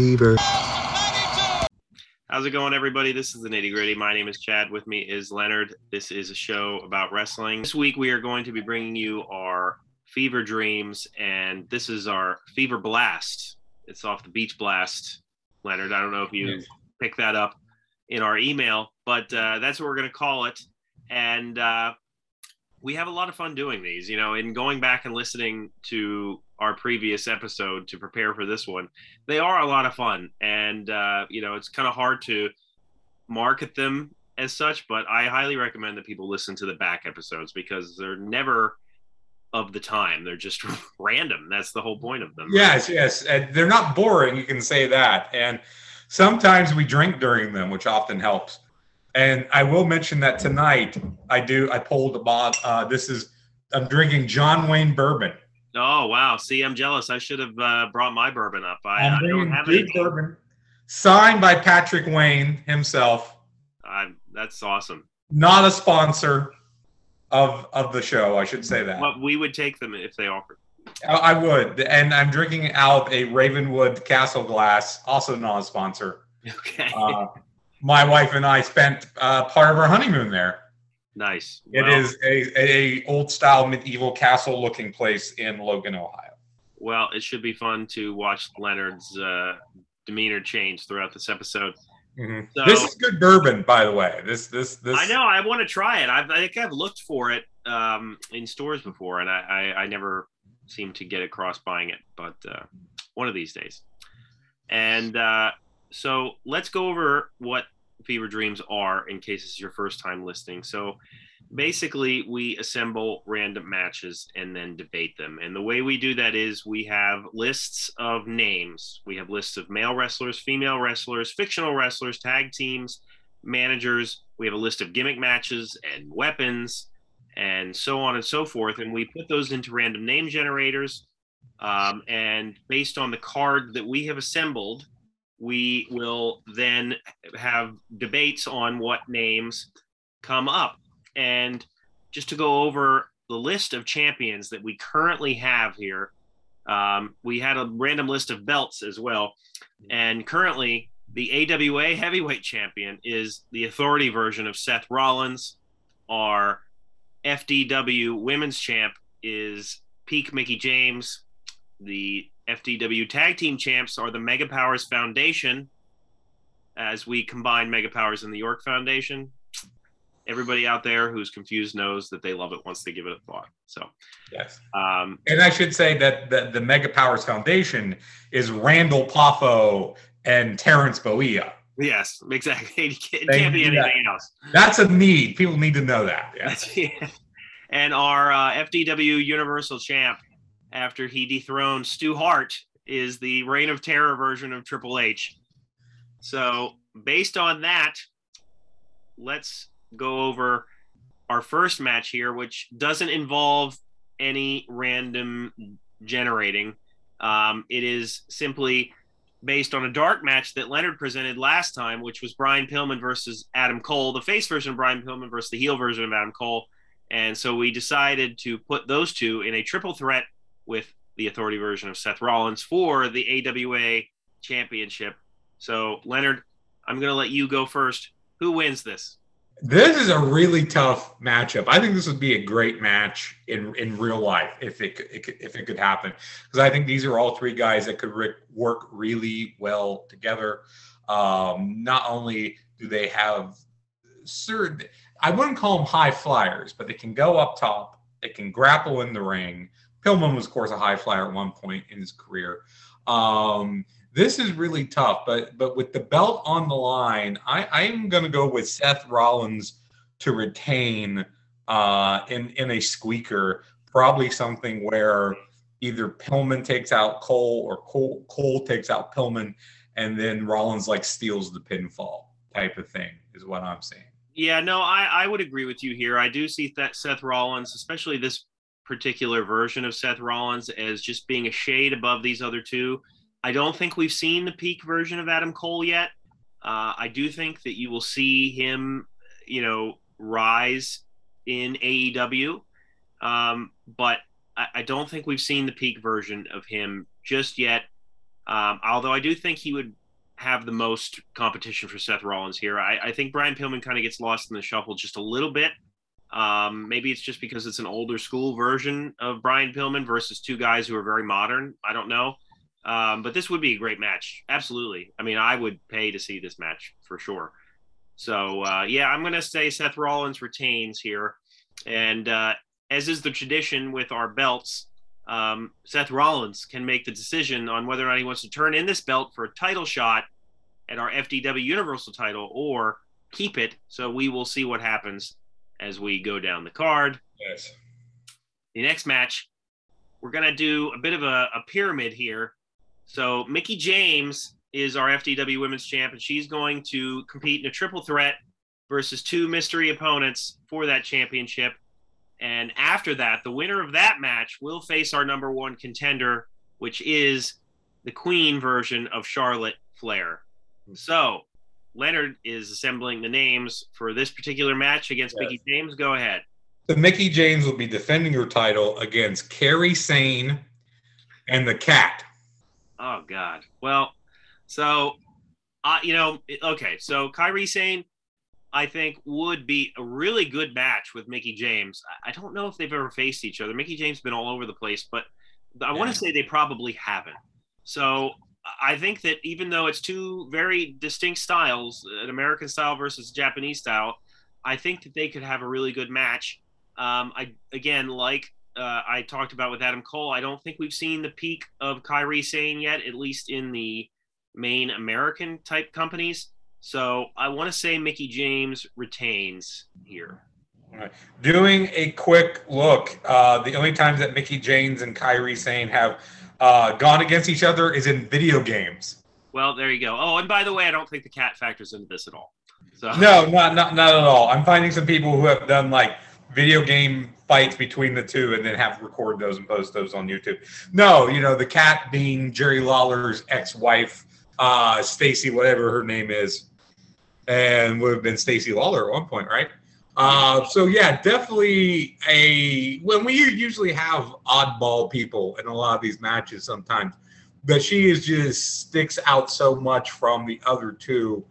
fever. How's it going, everybody? This is the nitty gritty. My name is Chad. With me is Leonard. This is a show about wrestling. This week, we are going to be bringing you our fever dreams, and this is our fever blast. It's off the beach blast, Leonard. I don't know if you Yes. picked that up in our email, but uh, that's what we're going to call it. And uh, we have a lot of fun doing these, you know, in going back and listening to our previous episode to prepare for this one. They are a lot of fun. And, uh, you know, it's kind of hard to market them as such, but I highly recommend that people listen to the back episodes because they're never of the time. They're just random. That's the whole point of them. Yes, yes. And they're not boring, you can say that. And sometimes we drink during them, which often helps. And I will mention that tonight I do I pulled about uh this is I'm drinking John Wayne bourbon. Oh, wow. See, I'm jealous. I should have uh, brought my bourbon up. I, I'm don't have any. bourbon. Signed by Patrick Wayne himself. I, that's awesome. Not a sponsor of of the show, I should say that. Well, we would take them if they offered. I I would. And I'm drinking out a Ravenwood Castle glass, also not a sponsor. Okay. Uh, my wife and I spent uh, part of our honeymoon there. Nice. It Well- is a, a old style medieval castle looking place in Logan, Ohio. Well, it should be fun to watch Leonard's uh, demeanor change throughout this episode. So, this is good bourbon, by the way. This this this. I know I want to try it. I've, I think I've looked for it um, in stores before, and I, I, I never seem to get across buying it. But uh, one of these days. And uh, so let's go over what Fever Dreams are in case it's your first time listening. So basically, we assemble random matches and then debate them. And the way we do that is we have lists of names. We have lists of male wrestlers, female wrestlers, fictional wrestlers, tag teams, managers. We have a list of gimmick matches and weapons and so on and so forth. And we put those into random name generators. Um, and based on the card that we have assembled, we will then have debates on what names come up. And just to go over the list of champions that we currently have here, um, we had a random list of belts as well. And currently, the AWA heavyweight champion is the authority version of Seth Rollins. Our FDW women's champ is Peak Mickie James. The FDW tag team champs are the Mega Powers Foundation, as we combine Mega Powers and the York Foundation. Everybody out there who's confused knows that they love it once they give it a thought. So, Yes. um, And I should say that the, the Mega Powers Foundation is Randall Poffo and Terrence Bollea. yes, exactly. It can't, They be anything else. That's a need. People need to know that. Yes. Yeah. And our uh, FDW Universal Champ, after he dethroned Stu Hart, is the Reign of Terror version of Triple H. So, based on that, let's go over our first match here, which doesn't involve any random generating. Um, it is simply based on a dark match that Leonard presented last time, which was Brian Pillman versus Adam Cole, the face version of Brian Pillman versus the heel version of Adam Cole. And so we decided to put those two in a triple threat with the authority version of Seth Rollins for the AWA championship. So, Leonard, I'm going to let you go first. Who wins this? This is a really tough matchup. I think this would be a great match in in real life if it it could if it could happen because I think these are all three guys that could re- work really well together. Um, not only do they have certain, I wouldn't call them high flyers, but they can go up top. They can grapple in the ring. Pillman was, of course, a high flyer at one point in his career. Um, this is really tough, but but with the belt on the line, I, I am going to go with Seth Rollins to retain uh, in in a squeaker, probably something where either Pillman takes out Cole or Cole, Cole takes out Pillman, and then Rollins like steals the pinfall type of thing is what I'm saying. Yeah, no, I, I would agree with you here. I do see that Seth Rollins, especially this particular version of Seth Rollins, as just being a shade above these other two. I don't think we've seen the peak version of Adam Cole yet. Uh, I do think that you will see him, you know, rise in AEW, um, but I, I don't think we've seen the peak version of him just yet. Um, although I do think he would have the most competition for Seth Rollins here. I, I think Brian Pillman kind of gets lost in the shuffle just a little bit. Um, maybe it's just because it's an older school version of Brian Pillman versus two guys who are very modern. I don't know. Um, but this would be a great match. Absolutely. I mean, I would pay to see this match for sure. So, uh, yeah, I'm going to say Seth Rollins retains here. And uh, as is the tradition with our belts, um, Seth Rollins can make the decision on whether or not he wants to turn in this belt for a title shot at our FDW Universal title or keep it. So we will see what happens as we go down the card. Yes. The next match, we're going to do a bit of a, a pyramid here. So Mickie James is our FDW Women's Champ, and she's going to compete in a triple threat versus two mystery opponents for that championship. And after that, the winner of that match will face our number one contender, which is the Queen version of Charlotte Flair. So Leonard is assembling the names for this particular match against yes. Mickie James. Go ahead. The Mickie James will be defending her title against Kairi Sane and the Kat. Oh God. Well, so uh, you know, okay. So Kairi Sane I think would be a really good match with Mickie James. I don't know if they've ever faced each other. Mickie James has been all over the place, but I yeah. want to say they probably haven't. So I think that even though it's two very distinct styles, an American style versus Japanese style, I think that they could have a really good match. Um, I again, like uh, I talked about with Adam Cole, I don't think we've seen the peak of Kairi Sane yet, at least in the main American type companies. So I want to say Mickie James retains here. Doing a quick look, uh, the only times that Mickie James and Kairi Sane have uh, gone against each other is in video games. Well, there you go. Oh, and by the way, I don't think the Kat factors into this at all. So no, not not not at all. I'm finding some people who have done like video game fights between the two and then have record those and post those on YouTube. No, you know the Kat being Jerry Lawler's ex-wife, uh, Stacy, whatever her name is and would have been Stacy Lawler at one point, right? Uh, so yeah, definitely a when we usually have oddball people in a lot of these matches sometimes, but she is just sticks out so much from the other two.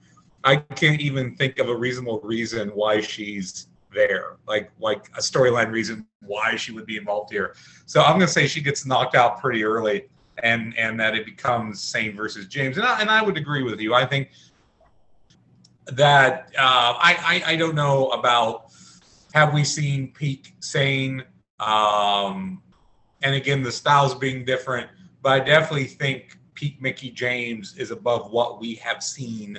I can't even think of a reasonable reason why she's there, like like a storyline reason why she would be involved here. So I'm gonna say she gets knocked out pretty early, and and that it becomes Sane versus James, and I, and I would agree with you. I think that uh, I, I, I don't know about have we seen peak Sane? Um, and again the styles being different but i definitely think peak Mickie james is above what we have seen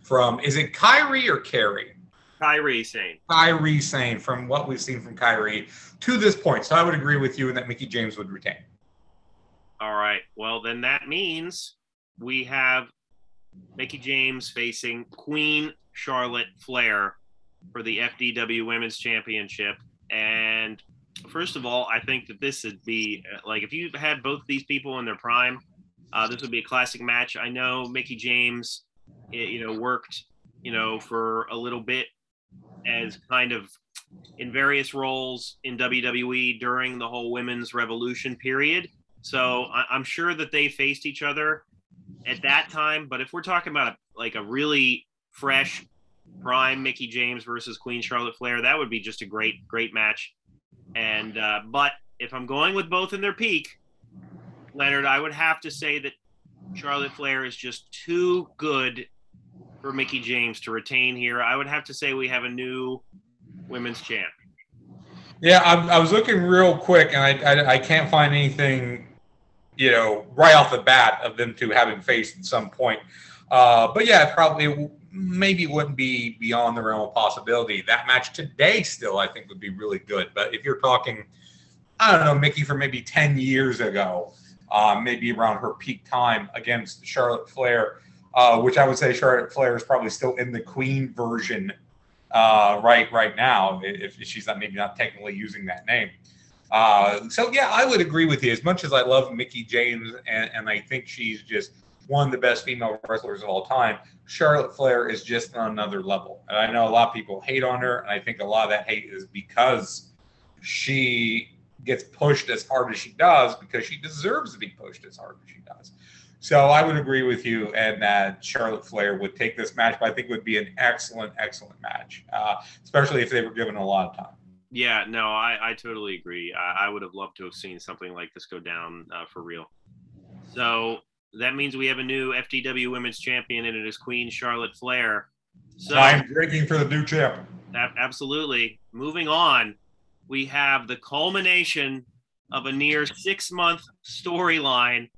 from is it kairi or carrie? Kairi sane. Kairi sane from what we've seen from kairi to this point. So i would agree with you in that Mickie james would retain. All right. Well then that means we have Mickie James facing Queen Charlotte Flair for the FDW Women's Championship. And first of all, I think that this would be like if you had both these people in their prime, uh, this would be a classic match. I know Mickie James, you know, worked, you know, for a little bit as kind of in various roles in WWE during the whole women's revolution period. So I- I'm sure that they faced each other at that time. But if we're talking about a, like a really fresh prime Mickie James versus Queen Charlotte Flair, that would be just a great, great match. And uh, but if I'm going with both in their peak, Leonard, I would have to say that Charlotte Flair is just too good for Mickie James to retain here. I would have to say we have a new women's champ. Yeah, I, I was looking real quick, and I, I, I can't find anything you know, right off the bat of them two having faced at some point. Uh, but yeah, probably maybe wouldn't be beyond the realm of possibility. That match today still, I think, would be really good. But if you're talking, I don't know, Mickie from maybe 10 years ago, uh, maybe around her peak time against Charlotte Flair, uh, which I would say Charlotte Flair is probably still in the Queen version uh, right right now, if she's not maybe not technically using that name. Uh, so yeah, I would agree with you. As much as I love Mickie James, and, and I think she's just one of the best female wrestlers of all time, Charlotte Flair is just on another level. And I know a lot of people hate on her, and I think a lot of that hate is because she gets pushed as hard as she does because she deserves to be pushed as hard as she does. So I would agree with you, and that Charlotte Flair would take this match, but I think it would be an excellent, excellent match, uh, especially if they were given a lot of time. Yeah, no, I, I totally agree. I, I would have loved to have seen something like this go down uh, for real. So that means we have a new FDW Women's Champion, and it is Queen Charlotte Flair. So I'm drinking for the new champ. absolutely. Moving on, we have the culmination of a near six month storyline.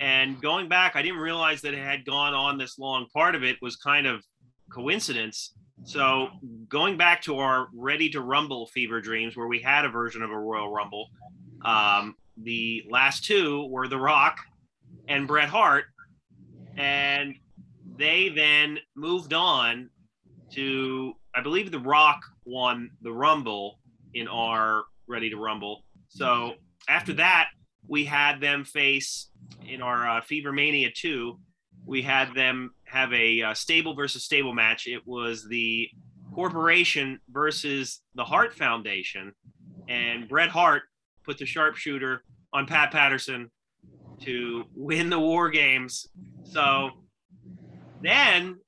And going back, I didn't realize that it had gone on this long. Part of it was kind of coincidence. So going back to our Ready to Rumble fever dreams, where we had a version of a Royal Rumble, um, the last two were The Rock and Bret Hart, and they then moved on to, I believe, The Rock won the Rumble in our Ready to Rumble. So after that, we had them face in our uh, Fever Mania 2, we had them have a uh, stable versus stable match. It was the corporation versus the Hart Foundation, and Bret Hart put the sharpshooter on Pat Patterson to win the War Games. So then,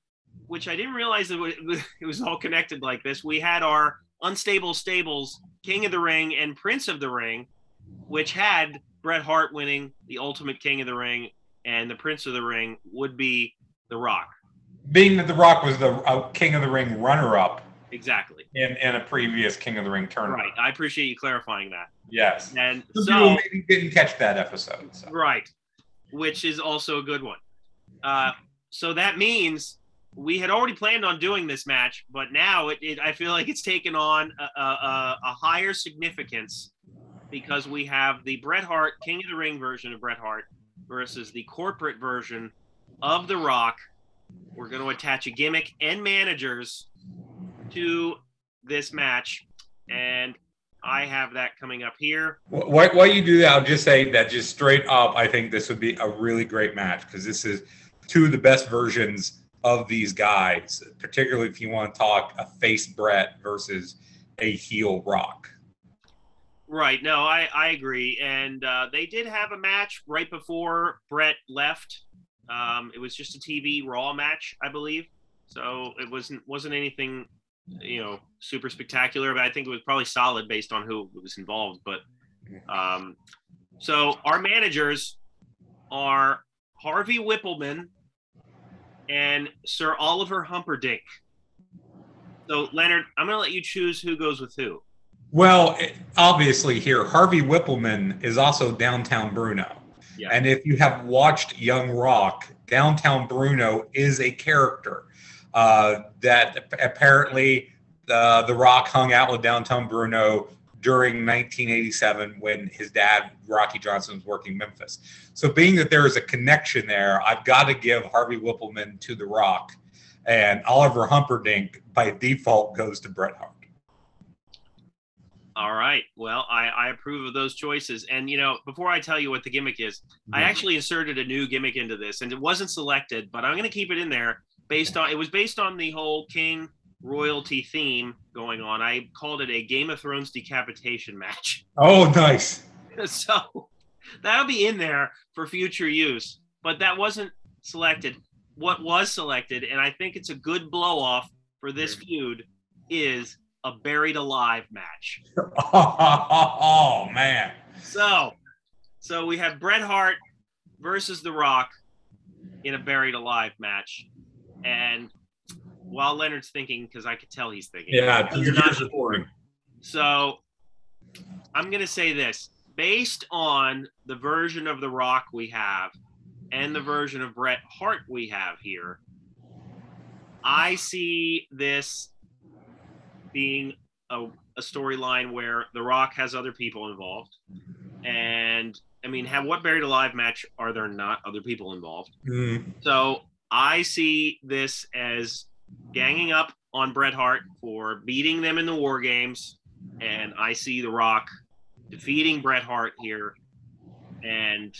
which I didn't realize it was, it was all connected like this, we had our unstable stables, King of the Ring and Prince of the Ring, which had Bret Hart winning the Ultimate King of the Ring, and the Prince of the Ring would be The Rock. Being that The Rock was the uh, King of the Ring runner-up Exactly. in, in a previous King of the Ring tournament. Right. I appreciate you clarifying that. Yes. And Some so, people didn't catch that episode. So. right, which is also a good one. Uh, so that means we had already planned on doing this match, but now it, it I feel like it's taken on a, a, a higher significance because we have the Bret Hart King of the Ring version of Bret Hart versus the corporate version of The Rock. We're going to attach a gimmick and managers to this match, and I have that coming up here. Why, you do that? I'll just say that just straight up, I think this would be a really great match because this is two of the best versions of these guys, particularly if you want to talk a face Bret versus a heel Rock. Right. No, I, I agree. And uh, they did have a match right before Bret left. Um, it was just a TV Raw match, I believe. So it wasn't wasn't anything, you know, super spectacular. But I think it was probably solid based on who was involved. But um, so our managers are Harvey Whippleman and Sir Oliver Humperdink. So Leonard, I'm going to let you choose who goes with who. Well, it- obviously, here, Harvey Whippleman is also Downtown Bruno. Yeah. And if you have watched Young Rock, Downtown Bruno is a character uh, that apparently uh, The Rock hung out with Downtown Bruno during 1987 when his dad, Rocky Johnson, was working Memphis. So, being that there is a connection there, I've got to give Harvey Whippleman to The Rock. And Oliver Humperdink, by default, goes to Bret Hart. All right. Well, I, I approve of those choices. And, you know, before I tell you what the gimmick is, I mhm. actually inserted a new gimmick into this and it wasn't selected, but I'm going to keep it in there based on it was based on the whole King royalty theme going on. I called it a Game of Thrones decapitation match. Oh, nice. so that'll be in there for future use, but that wasn't selected. What was selected, and I think it's a good blow off for this feud, is a buried alive match. Oh, man. So, so we have Bret Hart versus The Rock in a buried alive match, and while Leonard's thinking, because I could tell he's thinking, Yeah, you're not sure. So, I'm gonna say this: based on the version of The Rock we have, and the version of Bret Hart we have here, I see this being a, a storyline where The Rock has other people involved. And I mean, have what buried alive match are there not other people involved? Mm, So I see this as ganging up on Bret Hart for beating them in the War Games, and I see The Rock defeating Bret Hart here, and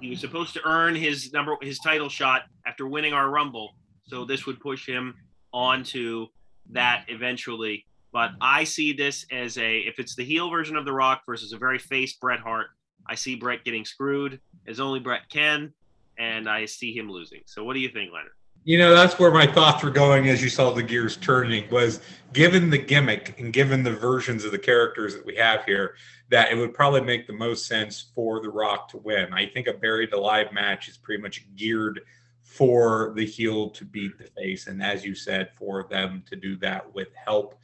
he was supposed to earn his number his title shot after winning our Rumble, so this would push him onto that eventually. But I see this as a if it's the heel version of The Rock versus a very face Bret Hart, I see Bret getting screwed as only Bret can, and I see him losing. So what do you think, Leonard? You know, that's where my thoughts were going as you saw the gears turning was given the gimmick and given the versions of the characters that we have here, that it would probably make the most sense for The Rock to win. I think a buried alive match is pretty much geared for the heel to beat the face. And as you said, for them to do that with help.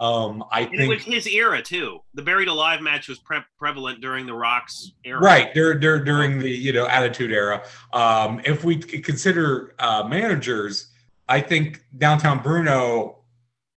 Um, I And think it was his era too. The buried alive match was pre- prevalent during the Rock's era. Right dur- dur- during the you know Attitude Era. Um, if we consider uh, managers, I think Downtown Bruno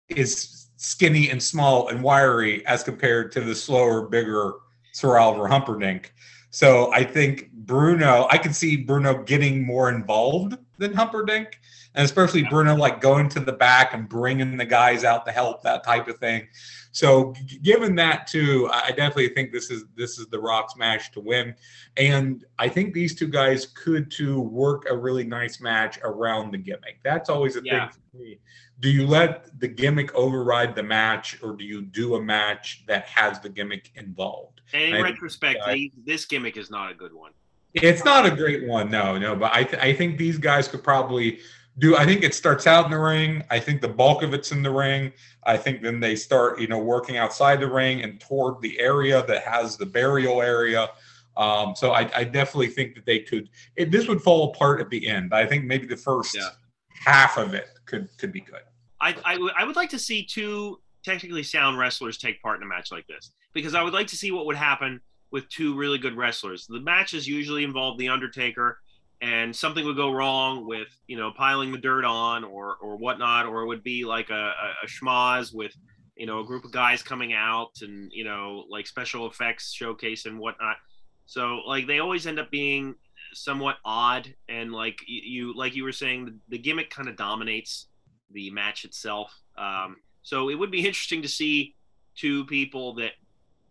is skinny and small and wiry as compared to the slower, bigger Sir Oliver Humperdink. So I think Bruno, I could see Bruno getting more involved than Humperdink, and especially Bruno like going to the back and bringing the guys out to help that type of thing. So given that too, I definitely think this is this is the Rock's match to win, and I think these two guys could to work a really nice match around the gimmick. That's always a Yeah. thing for me. Do you let the gimmick override the match, or do you do a match that has the gimmick involved? And in I- retrospect, I- this gimmick is not a good one. It's not a great one, no, no. But I, th- I think these guys could probably do. I think it starts out in the ring. I think the bulk of it's in the ring. I think then they start, you know, working outside the ring and toward the area that has the burial area. Um, so I, I definitely think that they could. It, this would fall apart at the end. But I think maybe the first Yeah. half of it could could be good. I, I, I would like to see two technically sound wrestlers take part in a match like this because I would like to see what would happen with two really good wrestlers. The matches usually involve the Undertaker, and something would go wrong with you know piling the dirt on or or whatnot, or it would be like a, a, a schmoz with you know a group of guys coming out and you know like special effects showcase and whatnot. So like they always end up being somewhat odd and like you, like you were saying the, the gimmick kind of dominates the match itself. Um, so it would be interesting to see two people that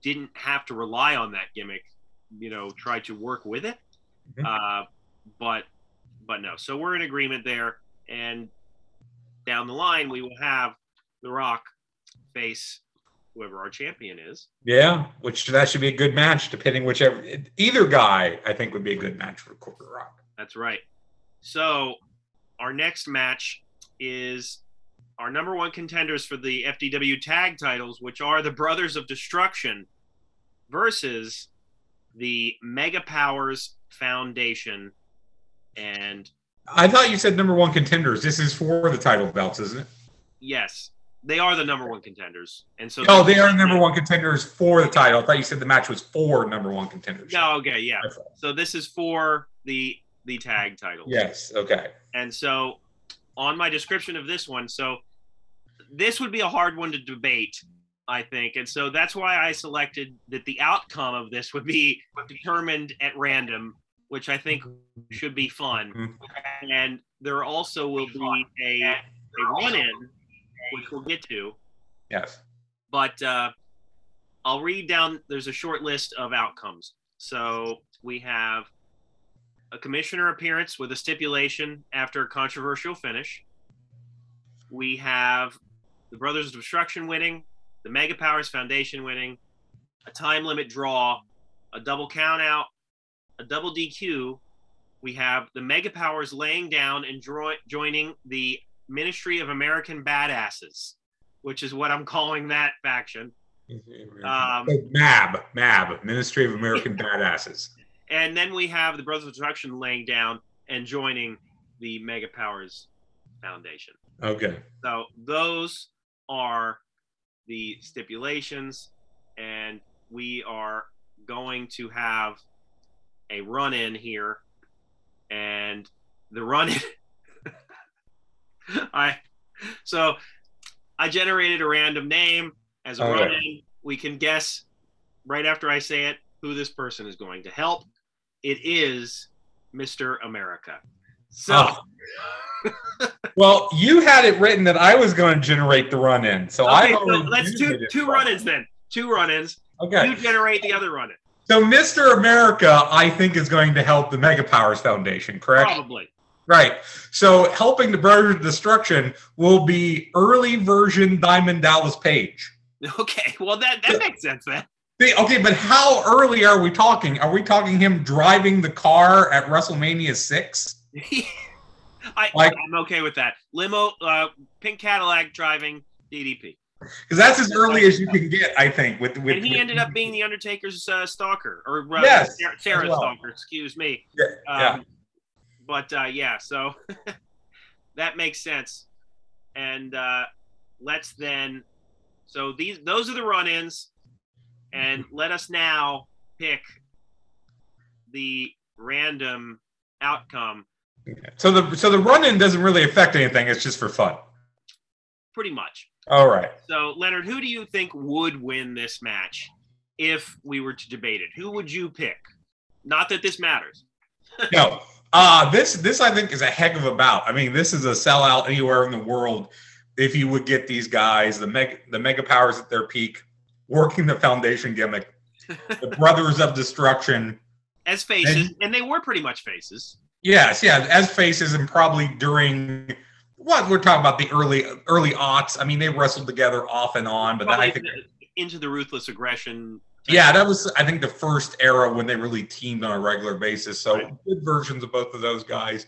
didn't have to rely on that gimmick, you know, try to work with it. Mhm. Uh, but but no. So we're in agreement there. And down the line, we will have The Rock face whoever our champion is. Yeah, which that should be a good match, depending whichever either guy I think would be a good match for Corporate Rock. That's right. So our next match is our number one contenders for the FDW tag titles, which are the Brothers of Destruction versus the Mega Powers Foundation. And I thought you said number one contenders. This is for the title belts, isn't it? yes, they are the number one contenders. And so Oh, they are the number one contenders for the title. I thought you said the match was for number one contenders. No, okay, yeah. So this is for the the tag titles. Yes. Okay. And so on my description of this one, so this would be a hard one to debate, I think. And so that's why I selected that the outcome of this would be determined at random, which I think should be fun. Mhm. And there also will be a, a run in, which we'll get to. Yes. But uh, I'll read down, there's a short list of outcomes. So we have a commissioner appearance with a stipulation after a controversial finish. We have the Brothers of Destruction winning, the Mega Powers Foundation winning, a time limit draw, a double count out, a double DQ. We have the Mega Powers laying down and dro- joining the Ministry of American Badasses, which is what I'm calling that faction. Um, MAB, MAB, Ministry of American Badasses. And then we have the Brothers of Destruction laying down and joining the Mega Powers Foundation. Okay. So those are the stipulations, and we are going to have a run in here. And the run in, I so I generated a random name as a run in. We can guess right after I say it who this person is going to help. It is Mr. America. So. Oh. Well, you had it written that I was going to generate the run in. So I so let's two two run-ins then. Two run-ins. Okay. You generate the other run-in. So Mr. America, I think, is going to help the Mega Powers Foundation, correct? Probably. Right. So helping the Brothers of Destruction will be early version Diamond Dallas Page. Okay. Well, that that makes sense then. Okay, but how early are we talking? Are we talking him driving the car at WrestleMania six? I, Like- I'm okay with that. Limo, uh, pink Cadillac driving DDP, Because that's as early as you can get, I think. With with and he with- ended up being the Undertaker's uh, stalker, or uh, Yes, Sarah- Sarah's well. stalker. Excuse me. Yeah, yeah. Um, But uh, yeah, so that makes sense. And uh, let's then. So these those are the run-ins, and let us now pick the random outcome. So the so the run in doesn't really affect anything. It's just for fun. Pretty much. All right. So Leonard, who do you think would win this match if we were to debate it? Who would you pick? Not that this matters. No. Uh this this I think is a heck of a bout. I mean, this is a sellout anywhere in the world. If you would get these guys, the mega the mega powers at their peak, working the foundation gimmick, the brothers of destruction. As faces, And- and they were pretty much faces. Yes, yeah, as faces and probably during what we're talking about the early early aughts. I mean, they wrestled together off and on, but I think into the ruthless aggression. Yeah, that was I think the first era when they really teamed on a regular basis. So Right. good versions of both of those guys.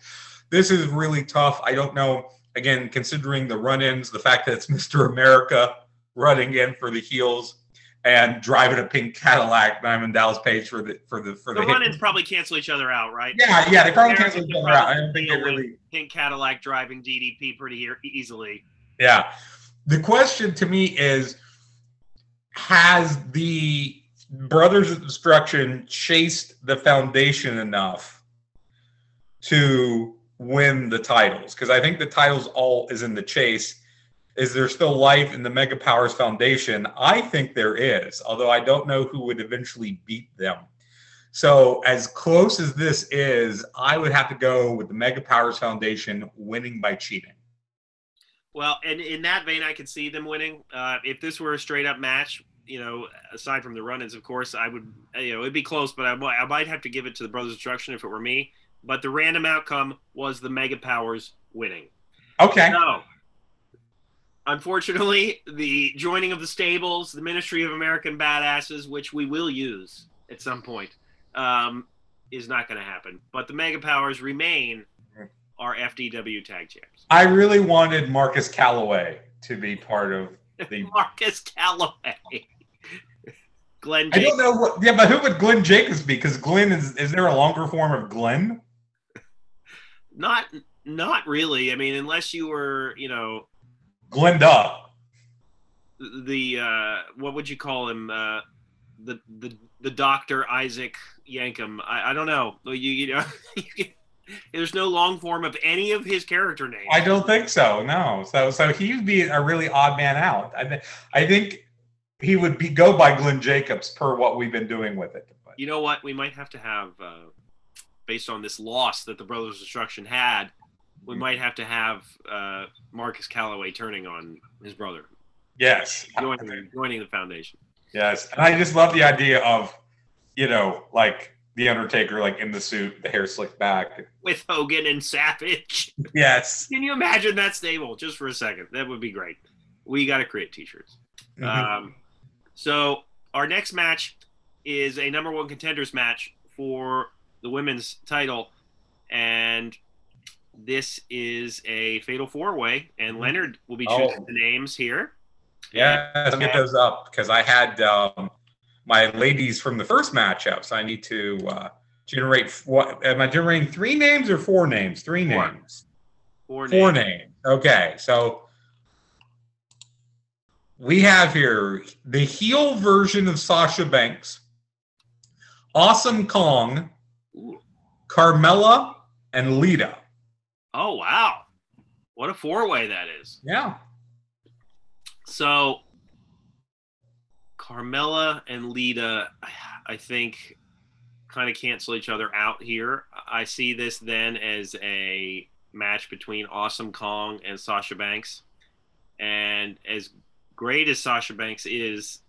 This is really tough. I don't know. Again, considering the run-ins, the fact that it's Mr. America running in for the heels and driving a pink Cadillac, I'm in Dallas Page for the for the for The the, run-ins probably cancel each other out, right? Yeah, yeah, they probably canceled each other out. I don't think they really. Pink Cadillac driving DDP pretty easily. Yeah. The question to me is Has the Brothers of Destruction chased the foundation enough to win the titles? Because I think the titles all is in the chase. Is there still life in the Mega Powers Foundation? I think there is, although I don't know who would eventually beat them. So, as close as this is, I would have to go with the Mega Powers Foundation winning by cheating. Well, and in that vein, I could see them winning. Uh, if this were a straight up match, you know, aside from the run-ins, of course, I would, you know, it'd be close, but I, might- I might have to give it to the Brothers of Destruction if it were me. But the random outcome was the Mega Powers winning. Okay. No. Unfortunately, the joining of the stables, the Ministry of American Badasses, which we will use at some point, um, is not going to happen. But the Mega Powers remain our FDW tag champs. I really wanted Marcus Calaway to be part of the. Marcus Calaway. Glenn I don't know what. Yeah, but who would Glenn Jacobs be? Because Glenn is. Is there a longer form of Glenn? Not not really. I mean, unless you were, you know, Glenda. the uh, what would you call him? Uh, the the the Doctor Isaac Yankem. I, I don't know. You you know, there's no long form of any of his character names. I don't think so. No. So so he would be a really odd man out. I think. I think he would be go by Glenn Jacobs per what we've been doing with it. But You know what? We might have to have, uh, based on this loss that the Brothers of Destruction had, we might have to have uh, Marcus Calaway turning on his brother, yes. joining joining the foundation. Yes. And I just love the idea of, you know, like the Undertaker, like in the suit, the hair slicked back. with Hogan and Savage. Yes. Can you imagine that stable just for a second? That would be great. We got to create t-shirts. Mhm. Um, so our next match is a number one contenders match for the women's title, and this is a fatal four way. And Leonard will be choosing Oh. the names here. Yeah, let's get those up because I had um, my ladies from the first matchup, so I need to uh, generate. What am I generating? Three names or four names? Three Four. names. Four, Four names. names. Okay, so we have here the heel version of Sasha Banks, Awesome Kong. Carmella, and Lita. Oh wow, what a four way that is. Yeah. So Carmella and Lita, I think, kind of cancel each other out here. I see this then as a match between Awesome Kong and Sasha Banks. And as great as Sasha Banks is,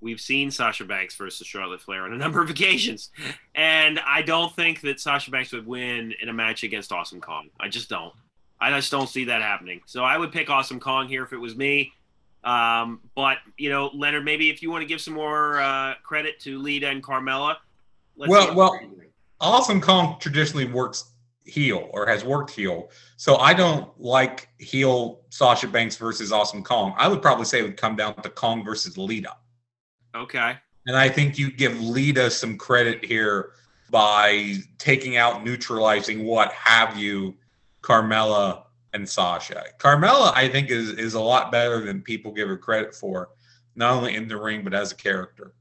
we've seen Sasha Banks versus Charlotte Flair on a number of occasions. And I don't think that Sasha Banks would win in a match against Awesome Kong. I just don't. I just don't see that happening. So I would pick Awesome Kong here if it was me. Um, but you know, Leonard, maybe if you want to give some more uh, credit to Lita and Carmella. Well- well- Awesome Kong traditionally works heel or has worked heel. So I don't like heel Sasha Banks versus Awesome Kong. I would probably say it would come down to Kong versus Lita. Okay. And I think you give Lita some credit here by taking out, neutralizing what have you, Carmella and Sasha. Carmella, I think, is is a lot better than people give her credit for, not only in the ring but as a character.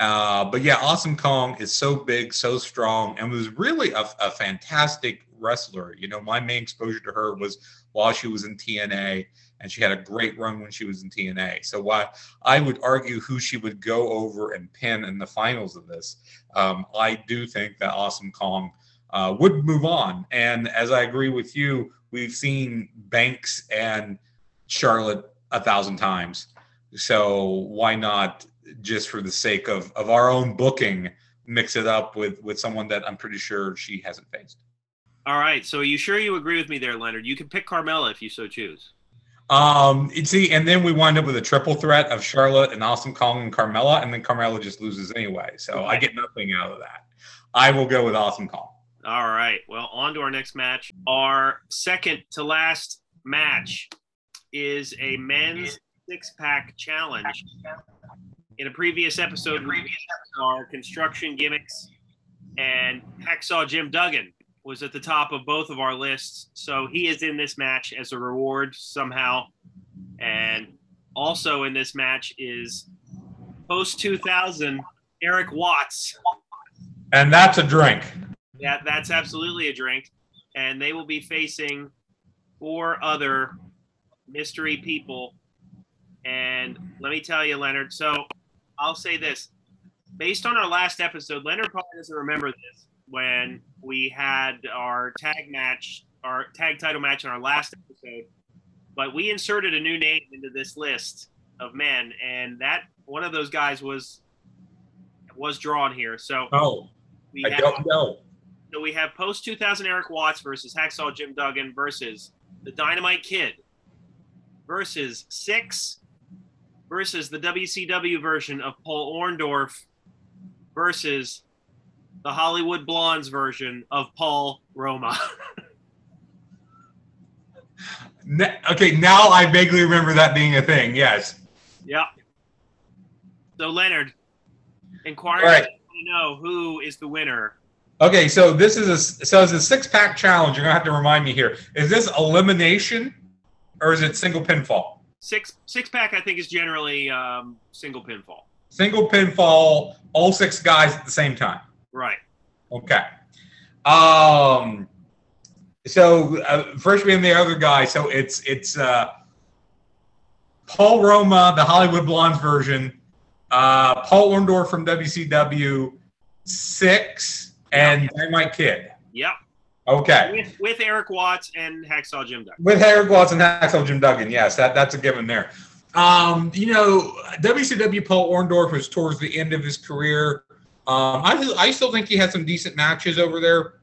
Uh, but yeah, Awesome Kong is so big, so strong, and was really a, a fantastic wrestler. You know, my main exposure to her was while she was in TNA, and she had a great run when she was in TNA. So while I would argue who she would go over and pin in the finals of this, um, I do think that Awesome Kong uh, would move on. And as I agree with you, we've seen Banks and Charlotte a thousand times. So why not, just for the sake of, of our own booking, mix it up with with someone that I'm pretty sure she hasn't faced. All right. So are you sure you agree with me there, Leonard? You can pick Carmella if you so choose. Um, you see, and then we wind up with a triple threat of Charlotte and Awesome Kong and Carmella, and then Carmella just loses anyway. So I get nothing out of that. I will go with Awesome Kong. All right. Well, on to our next match. Our second to last match is a men's six pack challenge. In a previous episode, we our construction gimmicks, and Hacksaw Jim Duggan was at the top of both of our lists. So he is in this match as a reward somehow. And also in this match is post 2000 Erik Watts. And that's a drink. Yeah, that's absolutely a drink. And they will be facing four other mystery people. And let me tell you, Leonard, so I'll say this. Based on our last episode, Leonard probably doesn't remember this when we had our tag match, our tag title match in our last episode. But we inserted a new name into this list of men, and that one of those guys was was drawn here. So Oh, we I have don't know. so we have post 2000 Erik Watts versus Hacksaw Jim Duggan versus the Dynamite Kid versus Syxx versus the WCW version of Paul Orndorff versus the Hollywood Blondes version of Paul Roma. Okay, now I vaguely remember that being a thing. Yes. Yeah. So Leonard, inquiring Right. to know who is the winner. Okay, so this is a so it's a six pack challenge. You're gonna have to remind me here. Is this elimination or is it single pinfall? Six six pack, I think, is generally um, single pinfall. Single pinfall, all six guys at the same time. Right. Okay. Um. So uh, first we have the other guy. So it's it's uh, Paul Roma, the Hollywood Blondes version. Uh, Paul Orndorff from WCW, Syxx, and Dynamite Kid. Yep. Okay. With, with Erik Watts and Hacksaw Jim Duggan. With Erik Watts and Hacksaw Jim Duggan, yes, that, that's a given there. Um, you know, WCW Paul Orndorff was towards the end of his career. Um, I, I still think he had some decent matches over there,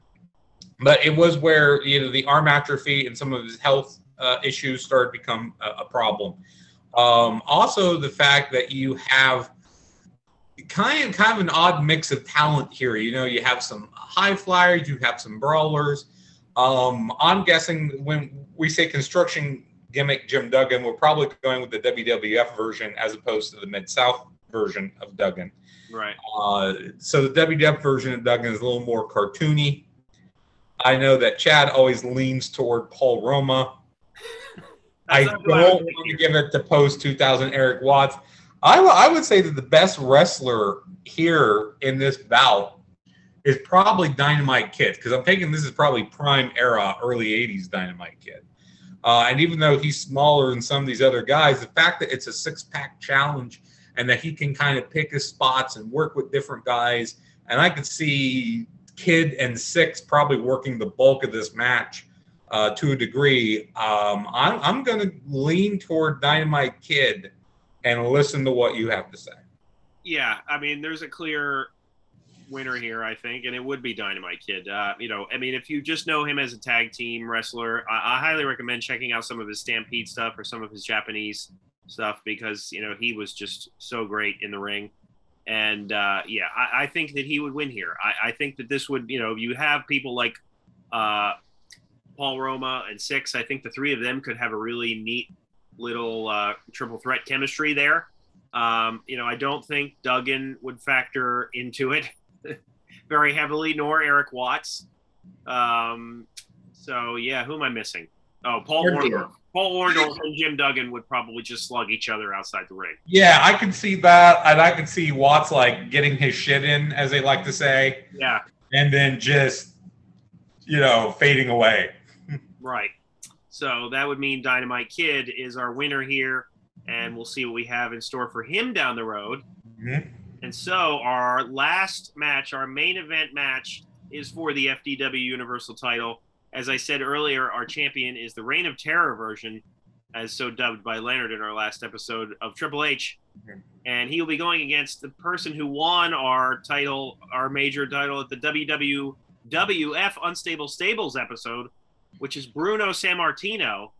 but it was where you know the arm atrophy and some of his health uh, issues started to become a, a problem. Um, also, the fact that you have kind of kind of an odd mix of talent here. You know, you have some high flyers, you have some brawlers. Um, I'm guessing when we say construction gimmick Jim Duggan, we're probably going with the WWF version as opposed to the Mid South version of Duggan. Right. Uh, so the WWF version of Duggan is a little more cartoony. I know that Chad always leans toward Paul Roma. I don't want to give it to post 2000 Erik Watts. I, w- I would say that the best wrestler here in this bout is probably Dynamite Kid because I'm thinking this is probably prime era, early 80s Dynamite Kid. Uh, and even though he's smaller than some of these other guys, the fact that it's a six pack challenge and that he can kind of pick his spots and work with different guys, and I could see Kid and Syxx probably working the bulk of this match uh, to a degree. Um, I'm, I'm going to lean toward Dynamite Kid and listen to what you have to say. Yeah, I mean, there's a clear winner here, I think, and it would be Dynamite Kid. Uh, you know, I mean, if you just know him as a tag team wrestler, I, I highly recommend checking out some of his Stampede stuff or some of his Japanese stuff because you know he was just so great in the ring. And uh, yeah, I, I, think that he would win here. I, I, think that this would, you know, you have people like uh, Paul Roma and Syxx. I think the three of them could have a really neat little uh, triple threat chemistry there. Um, you know, I don't think Duggan would factor into it very heavily, nor Erik Watts. Um, so yeah, who am I missing? Oh, Paul Orndorff. Paul Orndorff and Jim Duggan would probably just slug each other outside the ring. Yeah, I can see that, and I can see Watts like getting his shit in, as they like to say. Yeah, and then just you know fading away. right. So that would mean Dynamite Kid is our winner here, and we'll see what we have in store for him down the road. Mm-hmm. And so our last match, our main event match, is for the FDW Universal title. As I said earlier, our champion is the Reign of Terror version, as so dubbed by Leonard in our last episode of Triple H. And he will be going against the person who won our title, our major title at the WWF Unstable Stables episode, which is Bruno Sammartino.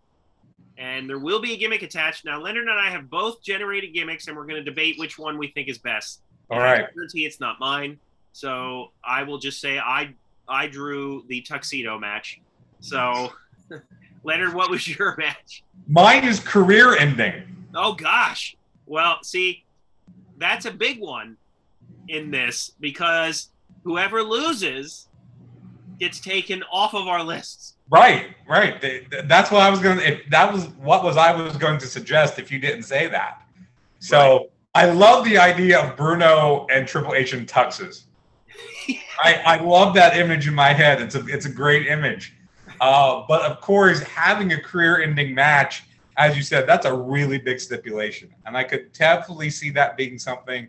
And there will be a gimmick attached. Now, Leonard and I have both generated gimmicks, and we're going to debate which one we think is best. All right. I guarantee it's not mine. So I will just say I I drew the tuxedo match. So, Leonard, what was your match? Mine is career ending. Oh gosh. Well, see, that's a big one in this because whoever loses gets taken off of our lists. Right, right. That's what I was going to. That was what was I was going to suggest, if you didn't say that. So right. I love the idea of Bruno and Triple H in tuxes. I, I love that image in my head. It's a it's a great image. Uh, but of course, having a career-ending match, as you said, that's a really big stipulation, and I could definitely see that being something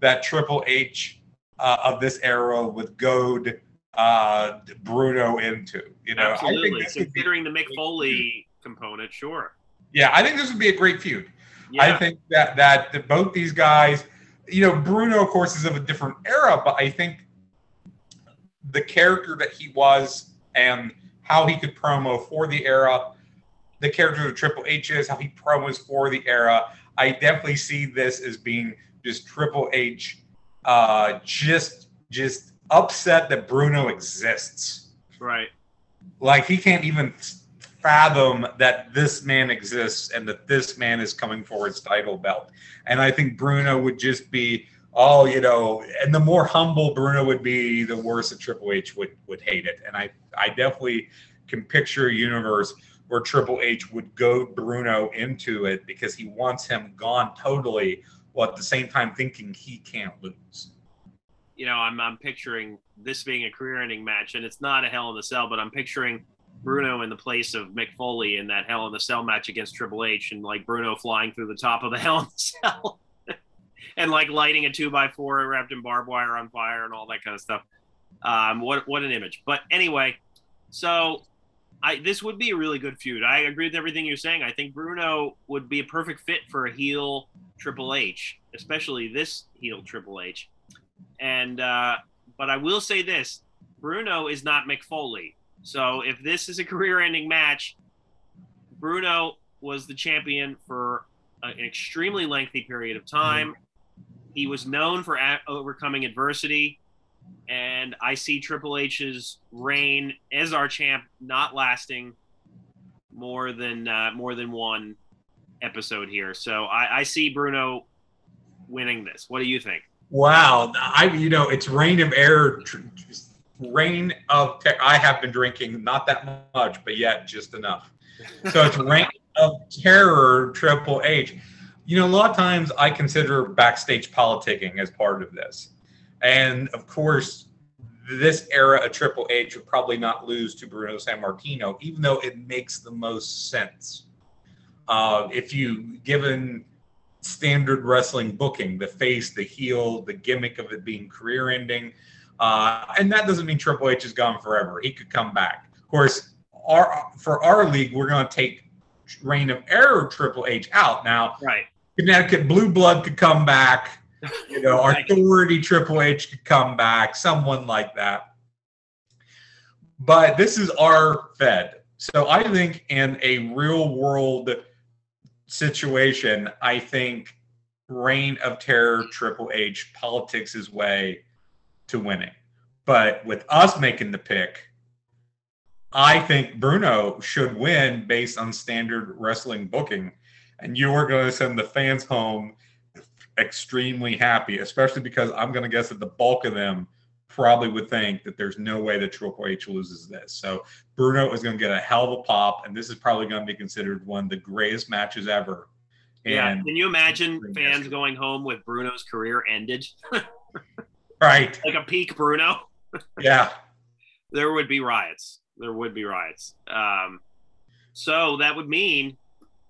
that Triple H uh, of this era would goad uh, Bruno into. You know, absolutely. Considering the Mick Foley component, sure. Yeah, I think this would be a great feud. Yeah. I think that that both these guys, you know, Bruno, of course, is of a different era, but I think the character that he was and how he could promo for the era, the character of Triple H is, how he promos for the era. I definitely see this as being just Triple H, uh, just just upset that Bruno exists. Right. Like he can't even fathom that this man exists and that this man is coming for his title belt. And I think Bruno would just be oh, you know, and the more humble Bruno would be, the worse that Triple H would would hate it. And I I definitely can picture a universe where Triple H would go Bruno into it because he wants him gone totally, while at the same time thinking he can't lose. You know, I'm I'm picturing this being a career-ending match, and it's not a Hell in the Cell, but I'm picturing Bruno in the place of Mick Foley in that Hell in the Cell match against Triple H, and like Bruno flying through the top of the Hell in the Cell and like lighting a two by four wrapped in barbed wire on fire and all that kind of stuff. Um, what what an image! But anyway, so I this would be a really good feud. I agree with everything you're saying. I think Bruno would be a perfect fit for a heel Triple H, especially this heel Triple H. And uh, but I will say this: Bruno is not Mick Foley. So if this is a career-ending match, Bruno was the champion for an extremely lengthy period of time. He was known for overcoming adversity, and I see Triple H's reign as our champ not lasting more than uh, more than one episode here. So I, I see Bruno winning this. What do you think? Wow, I you know it's reign of air, reign of. I have been drinking not that much, but yet just enough. So it's reign of terror, Triple H you know, a lot of times I consider backstage politicking as part of this. And of course, this era of Triple H would probably not lose to Bruno Sammartino, even though it makes the most sense. Uh, if you, given standard wrestling booking, the face, the heel, the gimmick of it being career ending, uh, and that doesn't mean Triple H is gone forever. He could come back. Of course, our for our league, we're going to take Reign of Error Triple H out now. Right. Connecticut Blue Blood could come back. You know, Authority Triple H could come back, someone like that. But this is our Fed. So I think in a real world situation, I think Reign of Terror Triple H politics his way to winning. But with us making the pick, I think Bruno should win based on standard wrestling booking. And you are going to send the fans home extremely happy, especially because I'm going to guess that the bulk of them probably would think that there's no way that Triple H loses this. So Bruno is going to get a hell of a pop, and this is probably going to be considered one of the greatest matches ever. Yeah. And Can you imagine fans this- going home with Bruno's career ended? right, like a peak Bruno? yeah, There would be riots. There would be riots. Um, so that would mean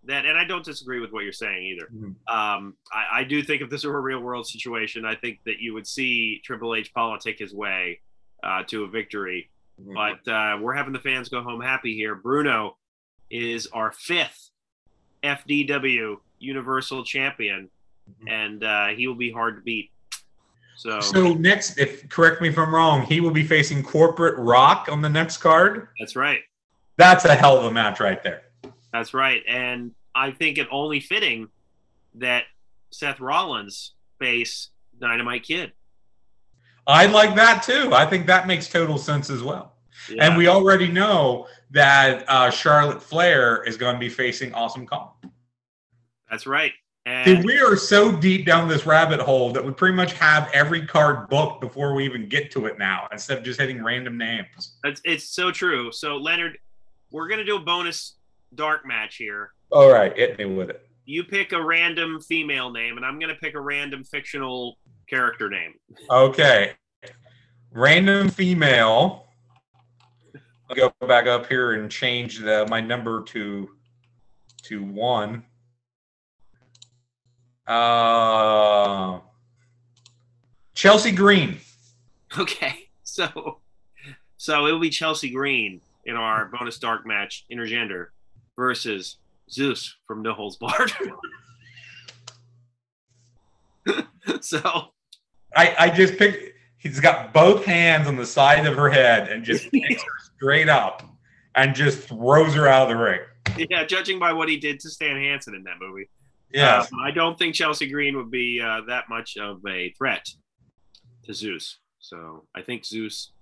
that, and I don't disagree with what you're saying either. Mhm. Um, I, I do think if this were a real world situation, I think that you would see Triple H politic his way uh, to a victory. But uh, we're having the fans go home happy here. Bruno is our fifth FDW Universal Champion, Mhm. and uh, he will be hard to beat. So, So next, if correct me if I'm wrong, he will be facing Corporate Rock on the next card. that's right. That's a hell of a match right there. That's right. And I think it only fitting that Seth Rollins face Dynamite Kid. I like that too. I think that makes total sense as well. Yeah. And we already know that uh, Charlotte Flair is going to be facing Awesome Kong. that's right. Dude, And we are so deep down this rabbit hole that we pretty much have every card booked before we even get to it now, instead of just hitting random names. it's, it's so true. So, Leonard, we're going to do a bonus dark match here. All right, hit me with it. You pick a random female name, and I'm going to pick a random fictional character name. Okay. Random female. I'll go back up here and change the, my number to to one. Uh, Chelsea Green. Okay. So, so it will be Chelsea Green in our bonus dark match, intergender, versus Zeus from No Holds Barred. so, I, I just picked. He's got both hands on the side of her head and just picks her straight up and just throws her out of the ring. yeah, judging by what he did to Stan Hansen in that movie, Yeah. um, I don't think Chelsea Green would be uh, that much of a threat to Zeus. So I think Zeus,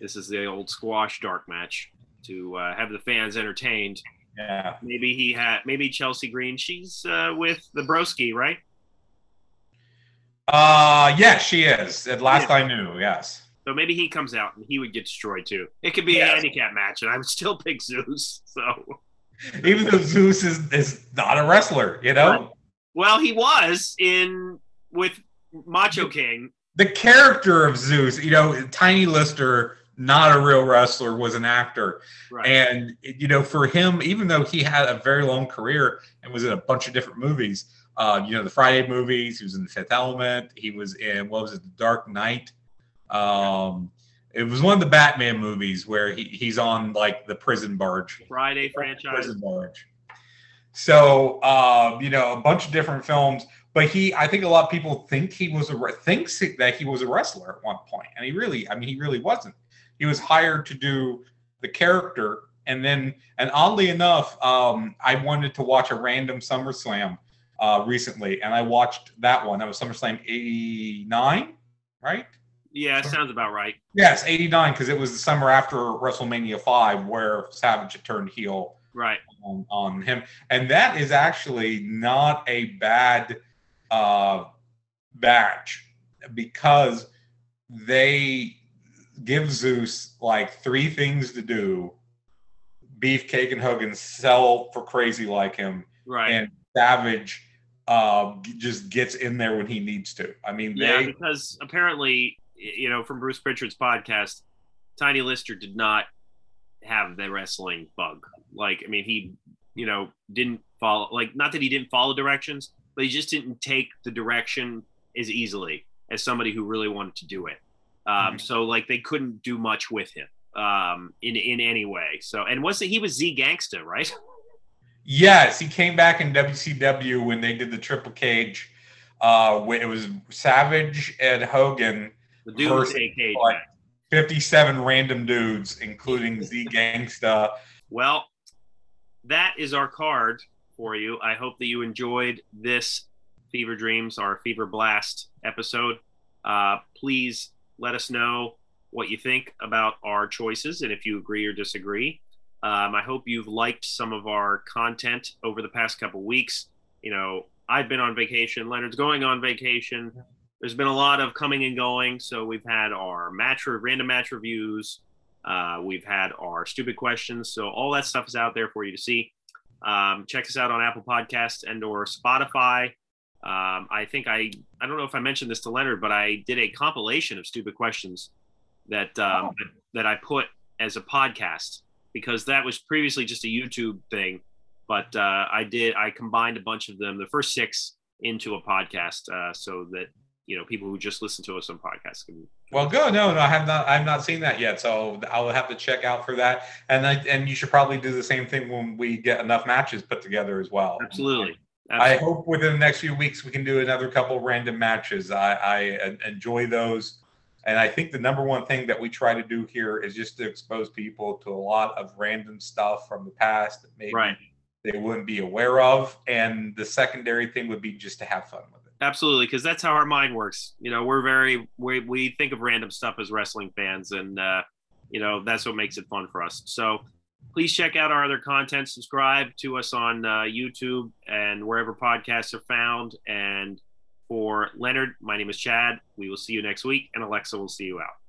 this is the old squash dark match to uh, have the fans entertained. Yeah. Maybe he had, maybe Chelsea Green. She's uh, with the Broski, right? Uh, yes, she is. At last I knew. Yes. So maybe he comes out and he would get destroyed too. It could be Yes. a handicap match, and I would still pick Zeus. So, Even though Zeus is, is not a wrestler, you know. well, he was in with Macho King. the character of Zeus, you know, Tiny Lister, not a real wrestler, was an actor. Right. And, you know, for him, even though he had a very long career and was in a bunch of different movies, uh, you know, the Friday movies, he was in The Fifth Element, he was in, what was it, The Dark Knight? Um, it was one of the Batman movies where he, he's on like the prison barge. Friday franchise. Prison barge. So, uh, you know, a bunch of different films but he i think a lot of people think he was a thinks that he was a wrestler at one point and he really i mean he really wasn't he was hired to do the character and then and oddly enough um i wanted to watch a random summerslam uh recently and i watched that one that was summerslam 89 right Yeah, sounds about right. yes 89 because it was the summer after wrestlemania 5 where savage had turned heel Right. on, on him and that is actually not a bad uh batch because they give zeus like three things to do beefcake and hogan sell for crazy like him Right. and savage uh just gets in there when he needs to i mean yeah, they because apparently, you know, from Bruce Pritchard's podcast, Tiny Lister did not have the wrestling bug. Like, I mean, he, you know, didn't follow, like, not that he didn't follow directions, but he just didn't take the direction as easily as somebody who really wanted to do it. Um, Mhm. So, like, they couldn't do much with him um, in in any way. So, and was it he was Z Gangsta, right? Yes, he came back in WCW when they did the Triple Cage. Uh, when it was Savage and Hogan, The Versus, Cage like- fifty-seven random dudes, including Z Gangsta. Well, that is our card for you. I hope that you enjoyed this Fever Dreams, our Fever Blast episode. Uh, please let us know what you think about our choices and if you agree or disagree. Um, I hope you've liked some of our content over the past couple weeks. You know, I've been on vacation. Leonard's going on vacation. There's been a lot of coming and going. So we've had our match or random match reviews. Uh, we've had our stupid questions. So all that stuff is out there for you to see. Um, check us out on Apple Podcasts and or Spotify. Um, I think I I don't know if I mentioned this to Leonard, but I did a compilation of stupid questions that um, oh. that I put as a podcast because that was previously just a YouTube thing. But uh, I did I combined a bunch of them, the first six, into a podcast, uh, so that you know people who just listen to us on podcasts can. Well, good. No, no, I have not. I've not seen that yet, so I'll have to check out for that. And I, and you should probably do the same thing when we get enough matches put together as well. Absolutely. Absolutely. I hope within the next few weeks we can do another couple random matches. I, I enjoy those. And I think the number one thing that we try to do here is just to expose people to a lot of random stuff from the past that maybe right. they wouldn't be aware of. And the secondary thing would be just to have fun with it. Absolutely, because that's how our mind works. You know, we're very we we think of random stuff as wrestling fans, and uh, you know that's what makes it fun for us. So please check out our other content. Subscribe to us on uh, YouTube and wherever podcasts are found. And for Leonard, my name is Chad. We will see you next week, and Alexa will see you out.